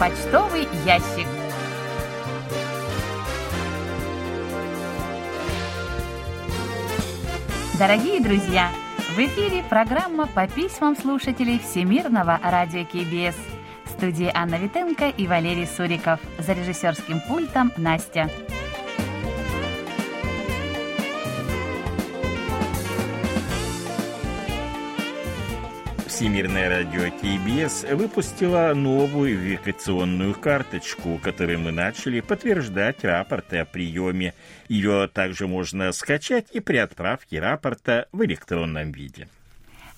Почтовый ящик. Дорогие друзья, в эфире программа по письмам слушателей Всемирного радио КБС. В студии Анна Витенко и Валерий Суриков. За режиссерским пультом Настя. Всемирное радио КБС выпустила новую верификационную карточку, которой мы начали подтверждать рапорты о приеме. Ее также можно скачать и при отправке рапорта в электронном виде.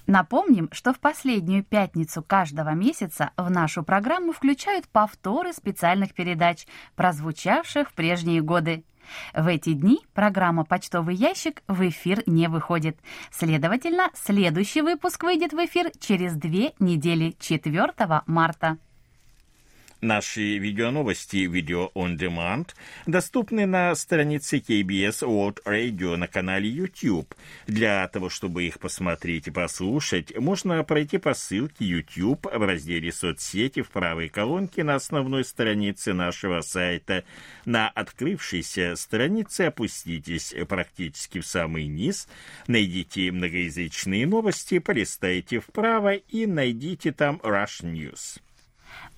Напомним, что в последнюю пятницу каждого месяца в нашу программу включают повторы специальных передач, прозвучавших в прежние годы. В эти дни программа «Почтовый ящик» в эфир не выходит. Следовательно, следующий выпуск выйдет в эфир через две недели, 4 марта. Наши видеоновости «Видео on Demand» доступны на странице KBS World Radio на канале YouTube. Для того, чтобы их посмотреть и послушать, можно пройти по ссылке YouTube в разделе «Соцсети» в правой колонке на основной странице нашего сайта. На открывшейся странице опуститесь практически в самый низ, найдите многоязычные новости, полистайте вправо и найдите там Rush News.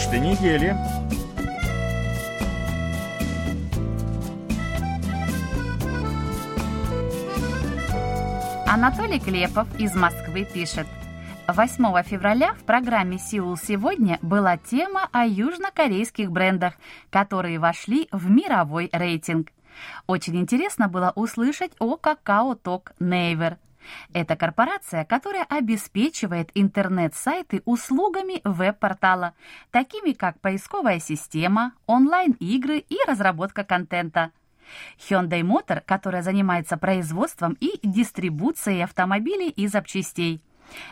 Почта недели. Анатолий Клепов из Москвы пишет. 8 февраля в программе «Сеул сегодня» была тема о южнокорейских брендах, которые вошли в мировой рейтинг. Очень интересно было услышать о какао-ток Нейвер – это корпорация, которая обеспечивает интернет-сайты услугами веб-портала, такими как поисковая система, онлайн-игры и разработка контента. Hyundai Motor, которая занимается производством и дистрибуцией автомобилей и запчастей.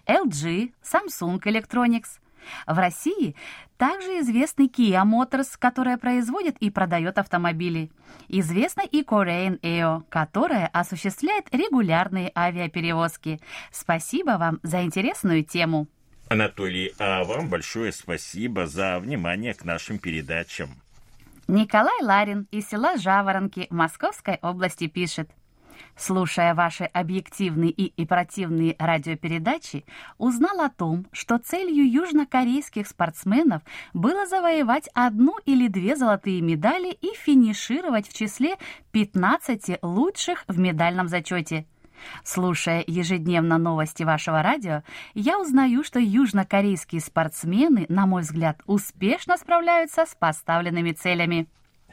LG, Samsung Electronics – в России также известный Kia Motors, которая производит и продает автомобили. Известна и Korean Air, которая осуществляет регулярные авиаперевозки. Спасибо вам за интересную тему. Анатолий, а вам большое спасибо за внимание к нашим передачам. Николай Ларин из села Жаворонки Московской области пишет. Слушая ваши объективные и оперативные радиопередачи, узнал о том, что целью южнокорейских спортсменов было завоевать одну или две золотые медали и финишировать в числе 15 лучших в медальном зачете. Слушая ежедневно новости вашего радио, я узнаю, что южнокорейские спортсмены, на мой взгляд, успешно справляются с поставленными целями.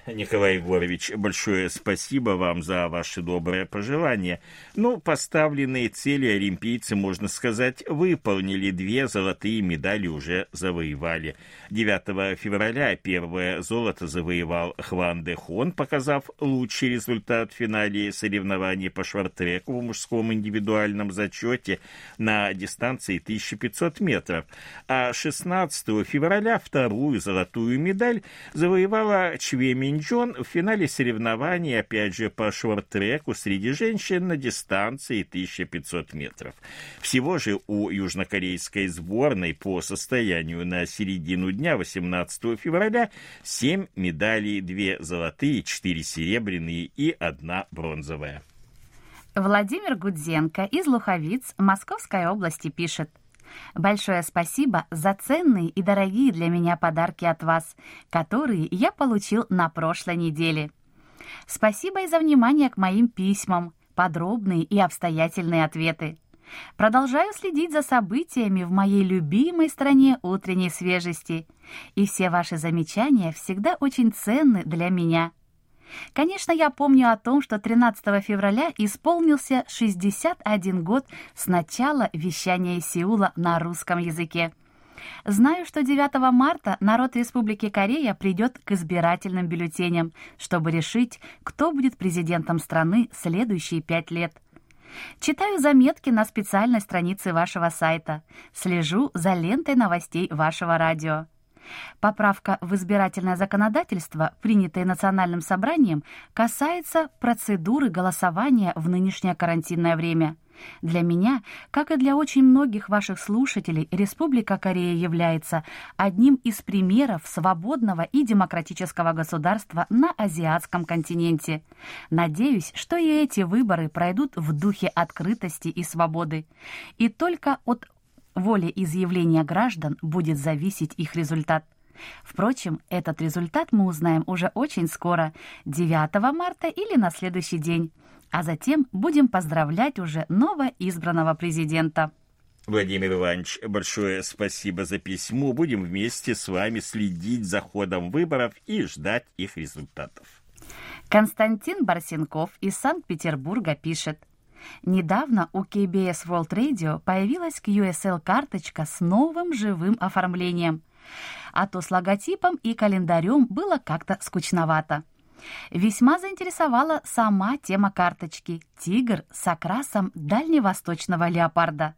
Николай Егорович, большое спасибо вам за ваши добрые пожелания. Ну, поставленные цели олимпийцы, можно сказать, выполнили. Две золотые медали уже завоевали. 9 февраля первое золото завоевал Хван Де Хон, показав лучший результат в финале соревнований по швартреку в мужском индивидуальном зачете на дистанции 1500 метров. А 16 февраля вторую золотую медаль завоевала Чвемень Минчон в финале соревнований, опять же, по шорт-треку среди женщин на дистанции 1500 метров. Всего же у южнокорейской сборной по состоянию на середину дня 18 февраля 7 медалей, 2 золотые, 4 серебряные и 1 бронзовая. Владимир Гудзенко из Луховиц Московской области пишет – Большое спасибо за ценные и дорогие для меня подарки от вас, которые я получил на прошлой неделе. Спасибо и за внимание к моим письмам, подробные и обстоятельные ответы. Продолжаю следить за событиями в моей любимой стране утренней свежести, и все ваши замечания всегда очень ценны для меня. Конечно, я помню о том, что 13 февраля исполнился 61 год с начала вещания Сеула на русском языке. Знаю, что 9 марта народ Республики Корея придет к избирательным бюллетеням, чтобы решить, кто будет президентом страны следующие пять лет. Читаю заметки на специальной странице вашего сайта, слежу за лентой новостей вашего радио. Поправка в избирательное законодательство, принятая Национальным собранием, касается процедуры голосования в нынешнее карантинное время. Для меня, как и для очень многих ваших слушателей, Республика Корея является одним из примеров свободного и демократического государства на азиатском континенте. Надеюсь, что и эти выборы пройдут в духе открытости и свободы. И только от волеизъявления граждан будет зависеть их результат. Впрочем, этот результат мы узнаем уже очень скоро, 9 марта или на следующий день, а затем будем поздравлять уже новоизбранного президента. Владимир Иванович, большое спасибо за письмо. Будем вместе с вами следить за ходом выборов и ждать их результатов. Константин Барсенков из Санкт-Петербурга пишет – Недавно у KBS World Radio появилась QSL-карточка с новым живым оформлением. А то с логотипом и календарем было как-то скучновато. Весьма заинтересовала сама тема карточки «Тигр с окрасом дальневосточного леопарда».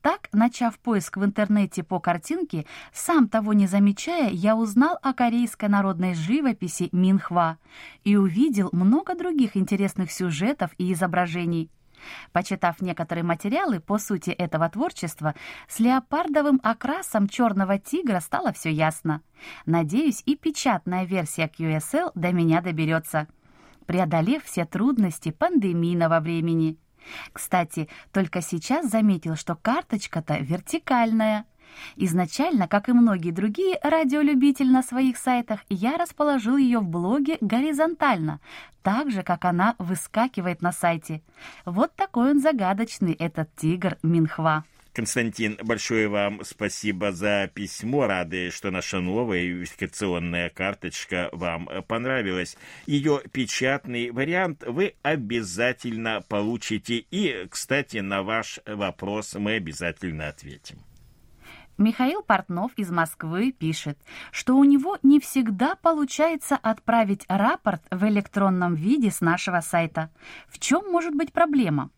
Так, начав поиск в интернете по картинке, сам того не замечая, я узнал о корейской народной живописи Минхва и увидел много других интересных сюжетов и изображений. Почитав некоторые материалы по сути этого творчества, с леопардовым окрасом черного тигра стало все ясно. Надеюсь, и печатная версия QSL до меня доберется, преодолев все трудности пандемийного времени. Кстати, только сейчас заметил, что карточка-то вертикальная – Изначально, как и многие другие радиолюбители на своих сайтах, я расположил ее в блоге горизонтально, так же, как она выскакивает на сайте. Вот такой он загадочный, этот тигр Минхва. Константин, большое вам спасибо за письмо. Рады, что наша новая идентификационная карточка вам понравилась. Ее печатный вариант вы обязательно получите. И, кстати, на ваш вопрос мы обязательно ответим. Михаил Портнов из Москвы пишет, что у него не всегда получается отправить рапорт в электронном виде с нашего сайта. В чем может быть проблема?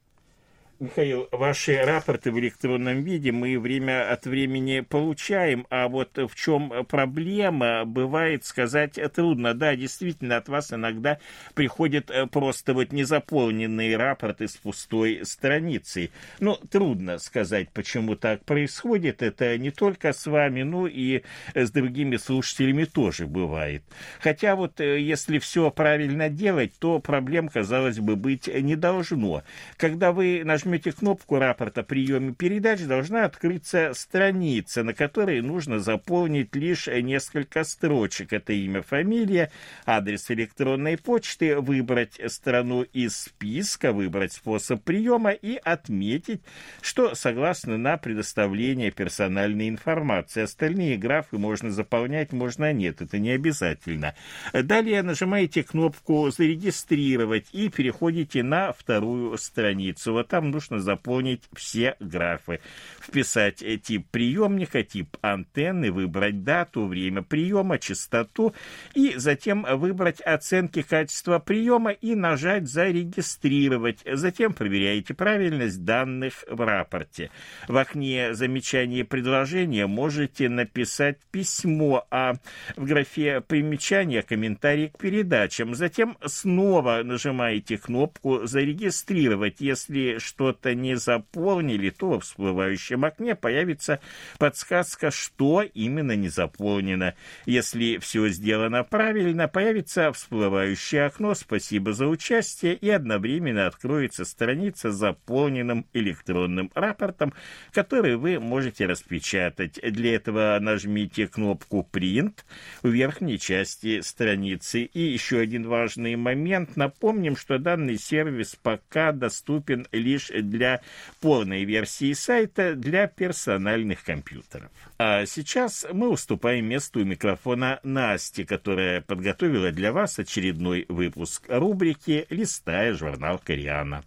Михаил, ваши рапорты в электронном виде мы время от времени получаем, а вот в чем проблема, бывает сказать трудно. Да, действительно, от вас иногда приходят э, просто вот незаполненные рапорты с пустой страницей. Ну, трудно сказать, почему так происходит. Это не только с вами, но и с другими слушателями тоже бывает. Хотя вот э, если все правильно делать, то проблем, казалось бы, быть не должно. Когда вы нажмете нажмете кнопку рапорта приеме передач, должна открыться страница, на которой нужно заполнить лишь несколько строчек. Это имя, фамилия, адрес электронной почты, выбрать страну из списка, выбрать способ приема и отметить, что согласно на предоставление персональной информации. Остальные графы можно заполнять, можно нет, это не обязательно. Далее нажимаете кнопку «Зарегистрировать» и переходите на вторую страницу. Вот там нужно заполнить все графы, вписать тип приемника, тип антенны, выбрать дату, время приема, частоту и затем выбрать оценки качества приема и нажать «Зарегистрировать». Затем проверяете правильность данных в рапорте. В окне замечания и предложения можете написать письмо, а в графе примечания комментарий к передачам. Затем снова нажимаете кнопку «Зарегистрировать», если что что-то не заполнили, то в всплывающем окне появится подсказка, что именно не заполнено. Если все сделано правильно, появится всплывающее окно «Спасибо за участие» и одновременно откроется страница с заполненным электронным рапортом, который вы можете распечатать. Для этого нажмите кнопку «Print» в верхней части страницы. И еще один важный момент. Напомним, что данный сервис пока доступен лишь для полной версии сайта для персональных компьютеров. А сейчас мы уступаем месту у микрофона Насте, которая подготовила для вас очередной выпуск рубрики «Листая журнал Кориана».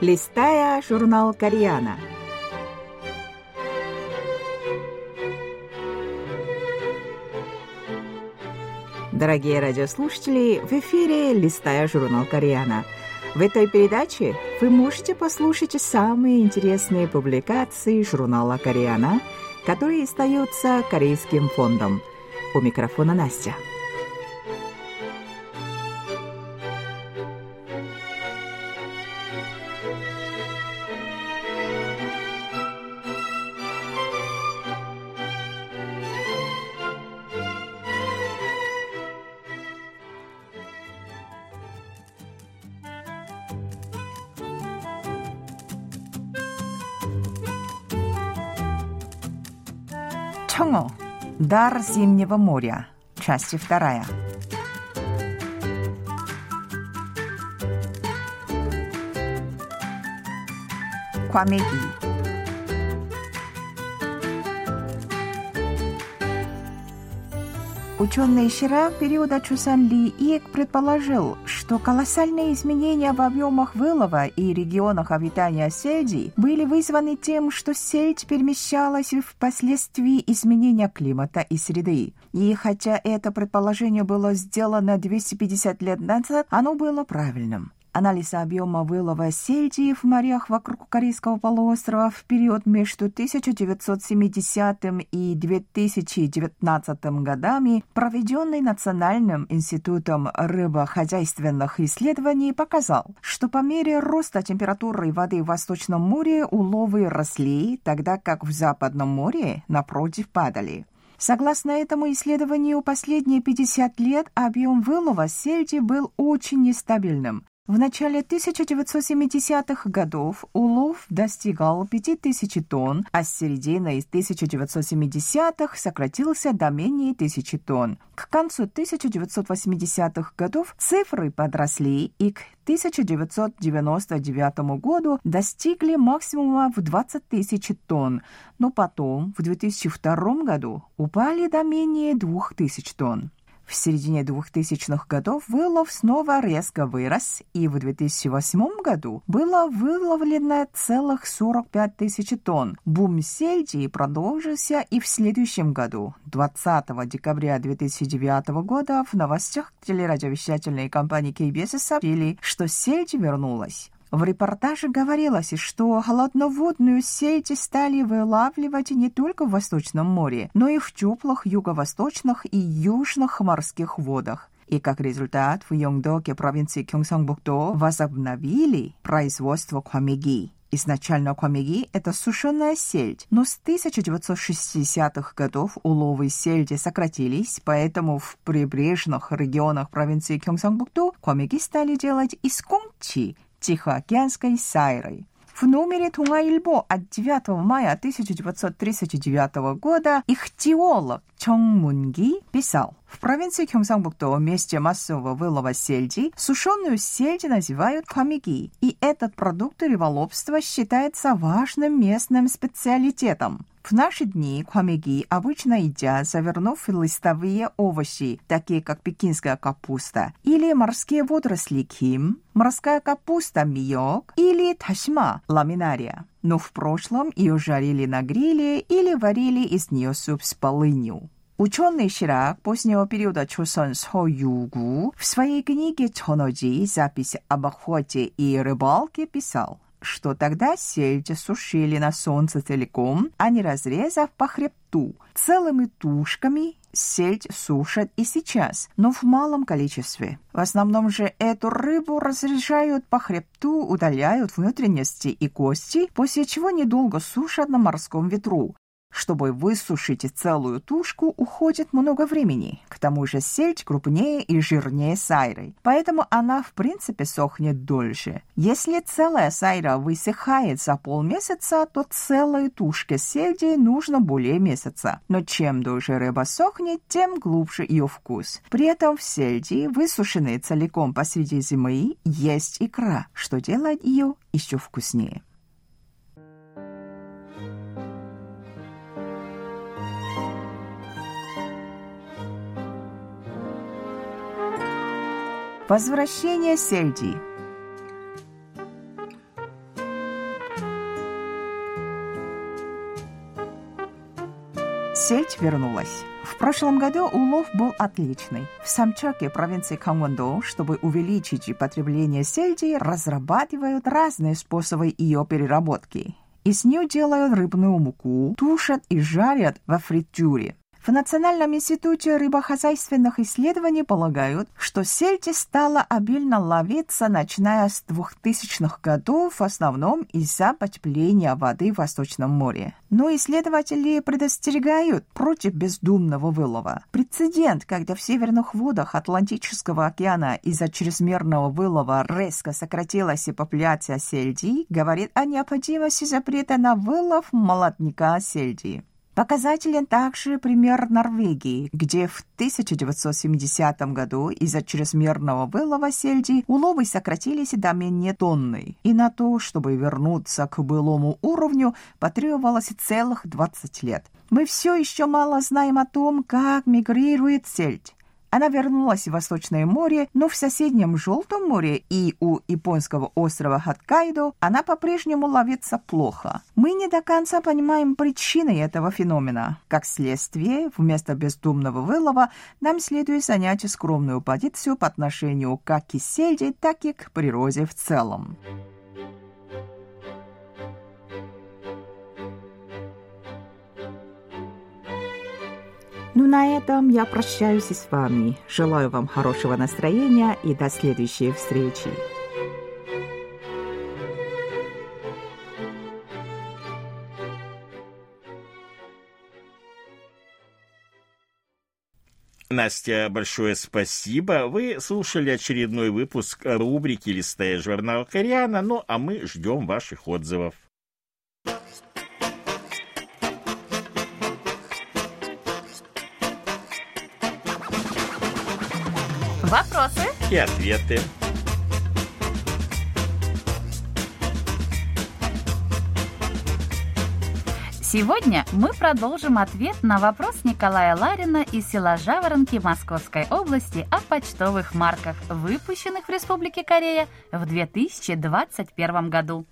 Листая журнал Кориана. Дорогие радиослушатели, в эфире «Листая журнал Кориана». В этой передаче вы можете послушать самые интересные публикации журнала Кориана, которые издаются Корейским фондом. У микрофона Настя. Дар зимнего моря. Часть вторая. 과 Ученый Ширак периода Чусан Ли Иек предположил, что колоссальные изменения в объемах вылова и регионах обитания сельди были вызваны тем, что сельдь перемещалась впоследствии изменения климата и среды. И хотя это предположение было сделано 250 лет назад, оно было правильным. Анализ объема вылова сельди в морях вокруг Корейского полуострова в период между 1970 и 2019 годами, проведенный Национальным институтом рыбохозяйственных исследований, показал, что по мере роста температуры воды в Восточном море уловы росли, тогда как в Западном море, напротив, падали. Согласно этому исследованию, последние 50 лет объем вылова сельди был очень нестабильным. В начале 1970-х годов улов достигал 5000 тонн, а с середины 1970-х сократился до менее 1000 тонн. К концу 1980-х годов цифры подросли и к 1999 году достигли максимума в 20 тысяч тонн, но потом в 2002 году упали до менее 2000 тонн. В середине 2000-х годов вылов снова резко вырос, и в 2008 году было выловлено целых 45 тысяч тонн. Бум сельди продолжился и в следующем году. 20 декабря 2009 года в новостях телерадиовещательной компании KBS сообщили, что сельдь вернулась. В репортаже говорилось, что холодноводную сеть стали вылавливать не только в Восточном море, но и в теплых юго-восточных и южных морских водах. И как результат в Йонгдоке провинции Кёнгсанбукдо возобновили производство квамеги. Изначально квамеги – это сушеная сельдь, но с 1960-х годов уловы сельди сократились, поэтому в прибрежных регионах провинции Кёнгсанбукдо квамеги стали делать из кумчи – Тихоокеанской сайрой. В номере Тунгаильбо от 9 мая 1939 года их теолог Чон Мунги писал, в провинции Кёнгсанбукдо месте массового вылова сельди сушеную сельдь называют камиги, и этот продукт рыболовства считается важным местным специалитетом. В наши дни квамеги обычно едят, завернув листовые овощи, такие как пекинская капуста, или морские водоросли ким, морская капуста миок или ташма ламинария. Но в прошлом ее жарили на гриле или варили из нее суп с полынью. Ученый Ширак позднего периода Чосон Союгу в своей книге «Чоножи. Запись об охоте и рыбалке» писал – что тогда сельдь сушили на солнце целиком, а не разрезав по хребту. Целыми тушками сельдь сушат и сейчас, но в малом количестве. В основном же эту рыбу разрежают по хребту, удаляют внутренности и кости, после чего недолго сушат на морском ветру. Чтобы высушить целую тушку, уходит много времени. К тому же сельдь крупнее и жирнее сайры, поэтому она в принципе сохнет дольше. Если целая сайра высыхает за полмесяца, то целой тушке сельди нужно более месяца. Но чем дольше рыба сохнет, тем глубже ее вкус. При этом в сельди, высушенной целиком посреди зимы, есть икра, что делает ее еще вкуснее. Возвращение Сельди Сельдь вернулась. В прошлом году улов был отличный. В Самчаке, провинции Кангвондо, чтобы увеличить потребление сельди, разрабатывают разные способы ее переработки. Из нее делают рыбную муку, тушат и жарят во фритюре. В Национальном институте рыбохозяйственных исследований полагают, что сельдь стала обильно ловиться, начиная с 2000-х годов, в основном из-за потепления воды в Восточном море. Но исследователи предостерегают против бездумного вылова. Прецедент, когда в северных водах Атлантического океана из-за чрезмерного вылова резко сократилась и популяция сельди, говорит о необходимости запрета на вылов молотника сельди. Показателен также пример Норвегии, где в 1970 году из-за чрезмерного вылова сельди уловы сократились до менее тонны, и на то, чтобы вернуться к былому уровню, потребовалось целых 20 лет. Мы все еще мало знаем о том, как мигрирует сельдь. Она вернулась в Восточное море, но в соседнем Желтом море и у японского острова Хоккайдо она по-прежнему ловится плохо. Мы не до конца понимаем причины этого феномена. Как следствие, вместо бездумного вылова нам следует занять скромную позицию по отношению как к сельди, так и к природе в целом. Ну, на этом я прощаюсь с вами. Желаю вам хорошего настроения и до следующей встречи. Настя, большое спасибо. Вы слушали очередной выпуск рубрики «Листая журнал Кориана», ну а мы ждем ваших отзывов. И ответы. Сегодня мы продолжим ответ на вопрос Николая Ларина из села Жаворонки Московской области о почтовых марках, выпущенных в Республике Корея в 2021 году.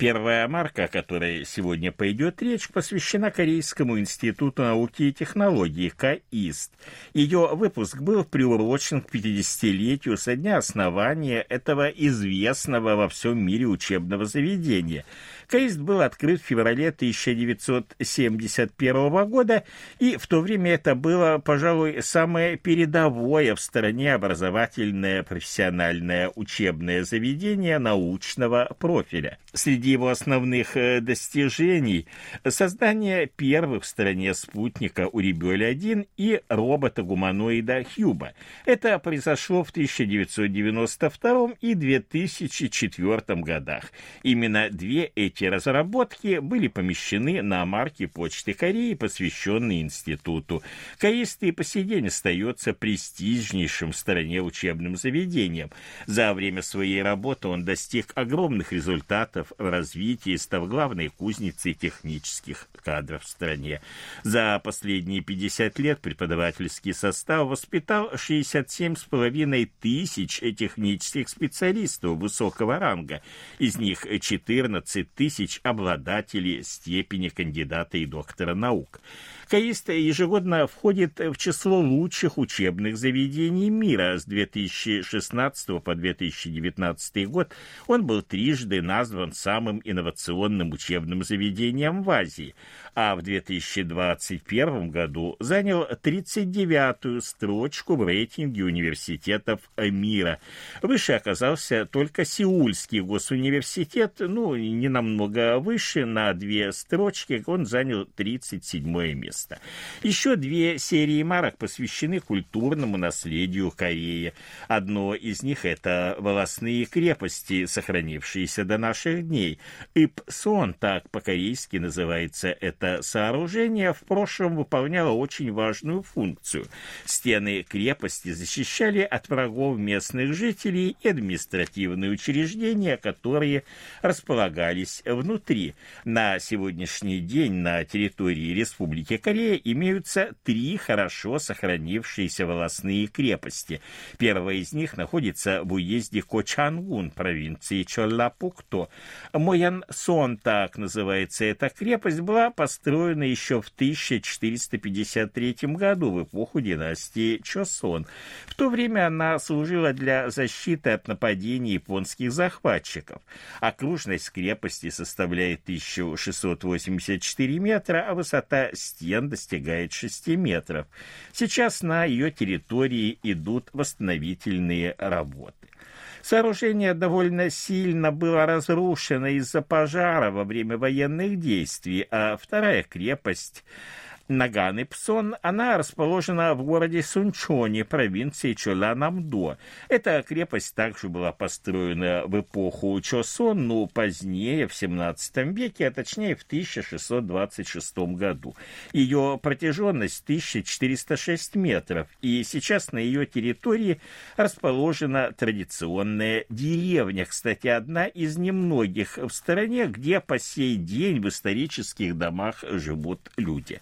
Первая марка, о которой сегодня пойдет речь, посвящена Корейскому институту науки и технологий КАИСТ. Ее выпуск был приурочен к 50-летию со дня основания этого известного во всем мире учебного заведения – Кейст был открыт в феврале 1971 года, и в то время это было, пожалуй, самое передовое в стране образовательное профессиональное учебное заведение научного профиля. Среди его основных э, достижений создание первых в стране спутника Урибёль-1 и робота-гуманоида Хьюба. Это произошло в 1992 и 2004 годах. Именно две эти эти разработки были помещены на марке Почты Кореи, посвященные институту. Кореисты и по сей день остается престижнейшим в стране учебным заведением. За время своей работы он достиг огромных результатов в развитии, став главной кузницей технических кадров в стране. За последние 50 лет преподавательский состав воспитал 67,5 тысяч технических специалистов высокого ранга. Из них 14 тысяч тысяч обладателей степени кандидата и доктора наук. КАИСТ ежегодно входит в число лучших учебных заведений мира. С 2016 по 2019 год он был трижды назван самым инновационным учебным заведением в Азии, а в 2021 году занял 39-ю строчку в рейтинге университетов мира. Выше оказался только Сеульский госуниверситет, ну, не намного выше, на две строчки он занял 37 место. Еще две серии марок посвящены культурному наследию Кореи. Одно из них — это волосные крепости, сохранившиеся до наших дней. Ипсон, так по-корейски называется это сооружение, в прошлом выполняло очень важную функцию. Стены крепости защищали от врагов местных жителей и административные учреждения, которые располагались внутри. На сегодняшний день на территории Республики Корея имеются три хорошо сохранившиеся волосные крепости. Первая из них находится в уезде Кочангун, провинции Чоллапукто. Моян-Сон, так называется эта крепость, была построена еще в 1453 году, в эпоху династии Чосон. В то время она служила для защиты от нападений японских захватчиков. Окружность крепости составляет 1684 метра, а высота стен достигает 6 метров. Сейчас на ее территории идут восстановительные работы. Сооружение довольно сильно было разрушено из-за пожара во время военных действий, а вторая крепость Наган и она расположена в городе Сунчоне, провинции Чоланамдо. Эта крепость также была построена в эпоху Чосон, но позднее, в 17 веке, а точнее в 1626 году. Ее протяженность 1406 метров, и сейчас на ее территории расположена традиционная деревня, кстати, одна из немногих в стране, где по сей день в исторических домах живут люди.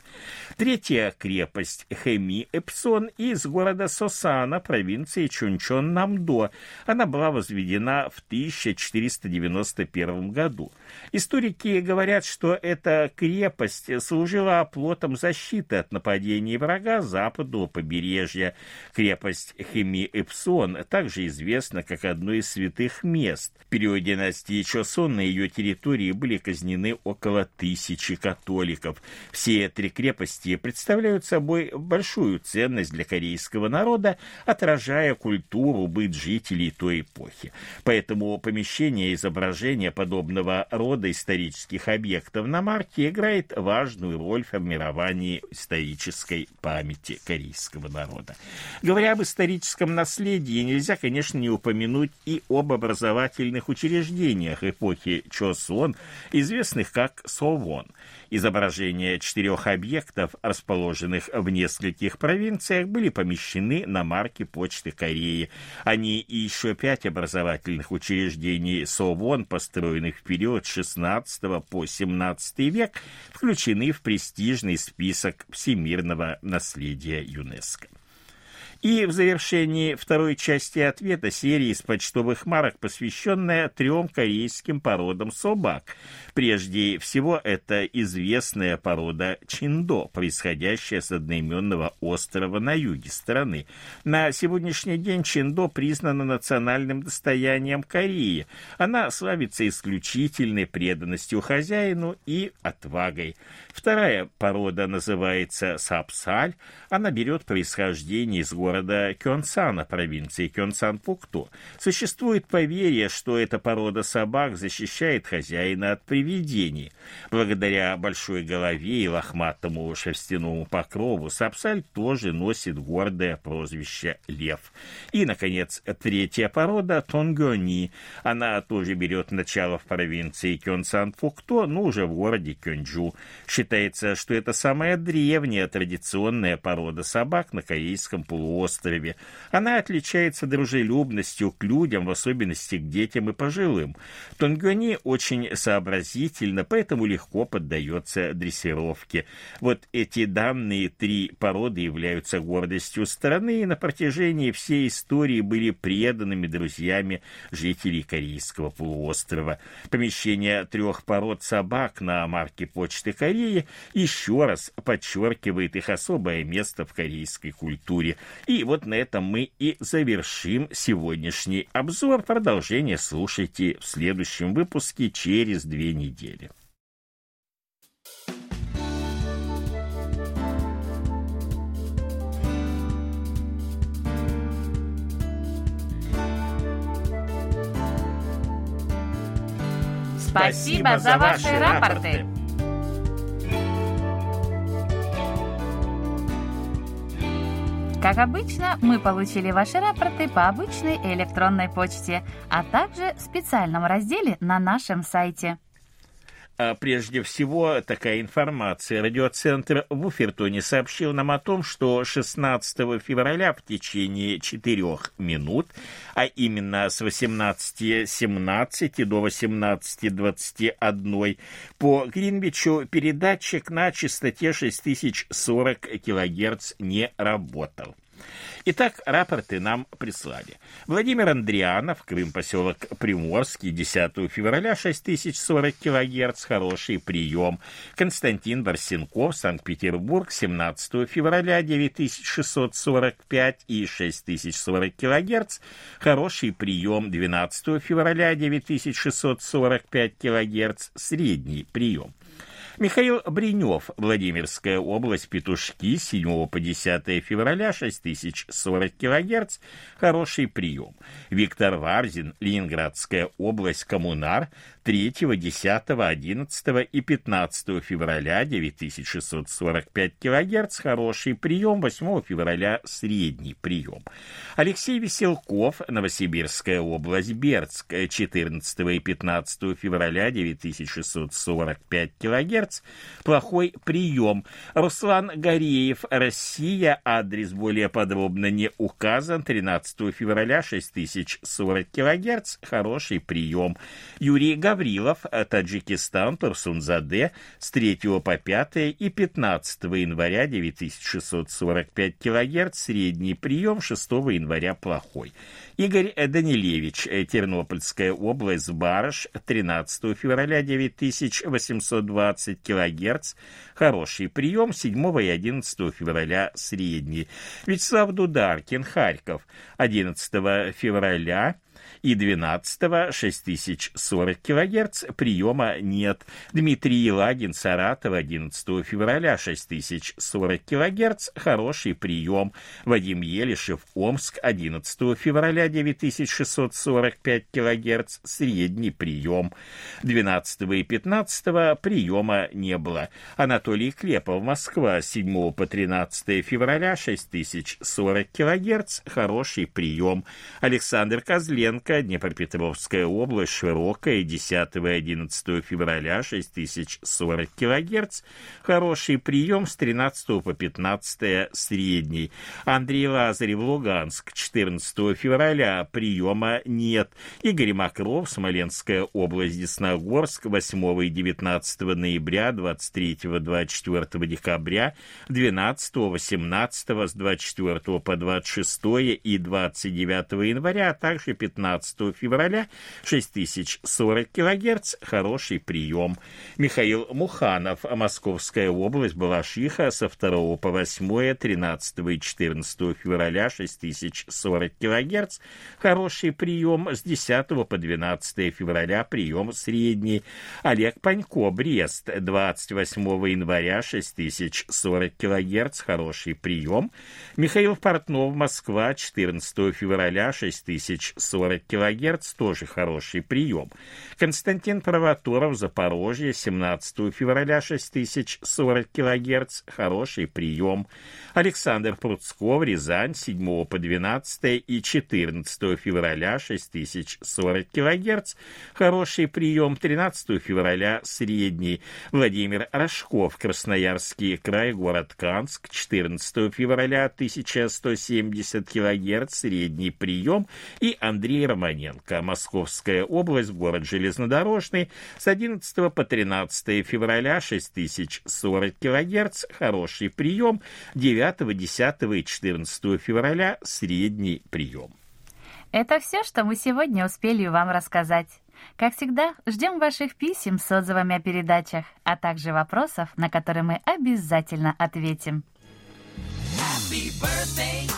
Третья крепость Хеми-Эпсон из города Сосана, провинции Чунчон-Намдо. Она была возведена в 1491 году. Историки говорят, что эта крепость служила оплотом защиты от нападений врага западного побережья. Крепость Хеми-Эпсон также известна как одно из святых мест. В период династии Чосон на ее территории были казнены около тысячи католиков. Все три крепости крепости представляют собой большую ценность для корейского народа, отражая культуру, быт жителей той эпохи. Поэтому помещение изображения подобного рода исторических объектов на марке играет важную роль в формировании исторической памяти корейского народа. Говоря об историческом наследии, нельзя, конечно, не упомянуть и об образовательных учреждениях эпохи Чосон, известных как Совон. Изображения четырех объектов, расположенных в нескольких провинциях, были помещены на марке Почты Кореи. Они и еще пять образовательных учреждений СОВОН, построенных в период с 16 по 17 век, включены в престижный список всемирного наследия ЮНЕСКО. И в завершении второй части ответа серии из почтовых марок, посвященная трем корейским породам собак. Прежде всего, это известная порода чиндо, происходящая с одноименного острова на юге страны. На сегодняшний день чиндо признана национальным достоянием Кореи. Она славится исключительной преданностью хозяину и отвагой. Вторая порода называется сапсаль. Она берет происхождение из города города Кёнсана, провинции Кёнсан-Пукту. Существует поверье, что эта порода собак защищает хозяина от привидений. Благодаря большой голове и лохматому шерстяному покрову Сапсаль тоже носит гордое прозвище «Лев». И, наконец, третья порода – Тонгёни. Она тоже берет начало в провинции Кёнсан-Пукто, но уже в городе Кёнджу. Считается, что это самая древняя традиционная порода собак на корейском полуострове острове. Она отличается дружелюбностью к людям, в особенности к детям и пожилым. Тонгюани очень сообразительно, поэтому легко поддается дрессировке. Вот эти данные три породы являются гордостью страны и на протяжении всей истории были преданными друзьями жителей Корейского полуострова. Помещение трех пород собак на марке Почты Кореи еще раз подчеркивает их особое место в корейской культуре И вот на этом мы и завершим сегодняшний обзор. Продолжение слушайте в следующем выпуске через две недели. Спасибо за ваши рапорты. Как обычно, мы получили ваши рапорты по обычной электронной почте, а также в специальном разделе на нашем сайте. А прежде всего, такая информация. Радиоцентр в Уфертоне сообщил нам о том, что 16 февраля в течение 4 минут, а именно с 18.17 до 18.21 по Гринвичу передатчик на частоте 6040 кГц не работал. Итак, рапорты нам прислали. Владимир Андрианов, Крым, поселок Приморский, 10 февраля, 6040 килогерц, хороший прием. Константин Барсенков, Санкт-Петербург, 17 февраля, 9645 и 6040 килогерц, хороший прием. 12 февраля, 9645 килогерц, средний прием. Михаил Бринев, Владимирская область, Петушки, 7 по 10 февраля, 6040 кГц, хороший прием. Виктор Варзин, Ленинградская область, Коммунар, 3, 10, 11 и 15 февраля 9645 кГц, хороший прием, 8 февраля средний прием. Алексей Веселков, Новосибирская область, Бердск, 14 и 15 февраля 9645 кГц, плохой прием. Руслан Гореев, Россия, адрес более подробно не указан, 13 февраля 6040 кГц, хороший прием. Юрий Гаврилов, Гаврилов, э, Таджикистан, Турсунзаде с 3 по 5 и 15 января 9645 кГц, средний прием, 6 января плохой. Игорь Данилевич, э, Тернопольская область, Барыш, 13 февраля 9820 кГц, хороший прием, 7 и 11 февраля средний. Вячеслав Дударкин, Харьков, 11 февраля и 12 6040 кГц приема нет. Дмитрий Елагин, Саратов, 11 февраля 6040 кГц, хороший прием. Вадим Елишев, Омск, 11 февраля 9645 кГц, средний прием. 12 и 15 приема не было. Анатолий Клепов, Москва, 7 по 13 февраля 6040 кГц, хороший прием. Александр Козленко, Ставка, Днепропетровская область, широкая, 10 и 11 февраля, 6040 кГц, хороший прием с 13 по 15 средний. Андрей Лазарев, Луганск, 14 февраля, приема нет. Игорь Макров, Смоленская область, Десногорск, 8 и 19 ноября, 23-24 декабря, 12, 18 с 24 по 26 и 29 января, а также 15 15 февраля. 6040 кГц, хороший прием. Михаил Муханов, Московская область, Балашиха, со 2 по 8, 13 и 14 февраля. 6040 кГц, хороший прием. С 10 по 12 февраля прием средний. Олег Панько, Брест, 28 января. 6040 кГц, хороший прием. Михаил Портнов, Москва, 14 февраля. 6040 килогерц тоже хороший прием. Константин Провоторов, Запорожье, 17 февраля 6040 килогерц, хороший прием. Александр Пруцков, Рязань, 7 по 12 и 14 февраля 6040 килогерц, хороший прием. 13 февраля средний. Владимир Рожков, Красноярский край, город Канск, 14 февраля 1170 килогерц, средний прием. И Андрей Романенко, Московская область, город Железнодорожный, с 11 по 13 февраля 6040 кГц, хороший прием, 9, 10 и 14 февраля средний прием. Это все, что мы сегодня успели вам рассказать. Как всегда, ждем ваших писем с отзывами о передачах, а также вопросов, на которые мы обязательно ответим. Happy birthday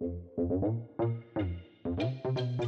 Thank you.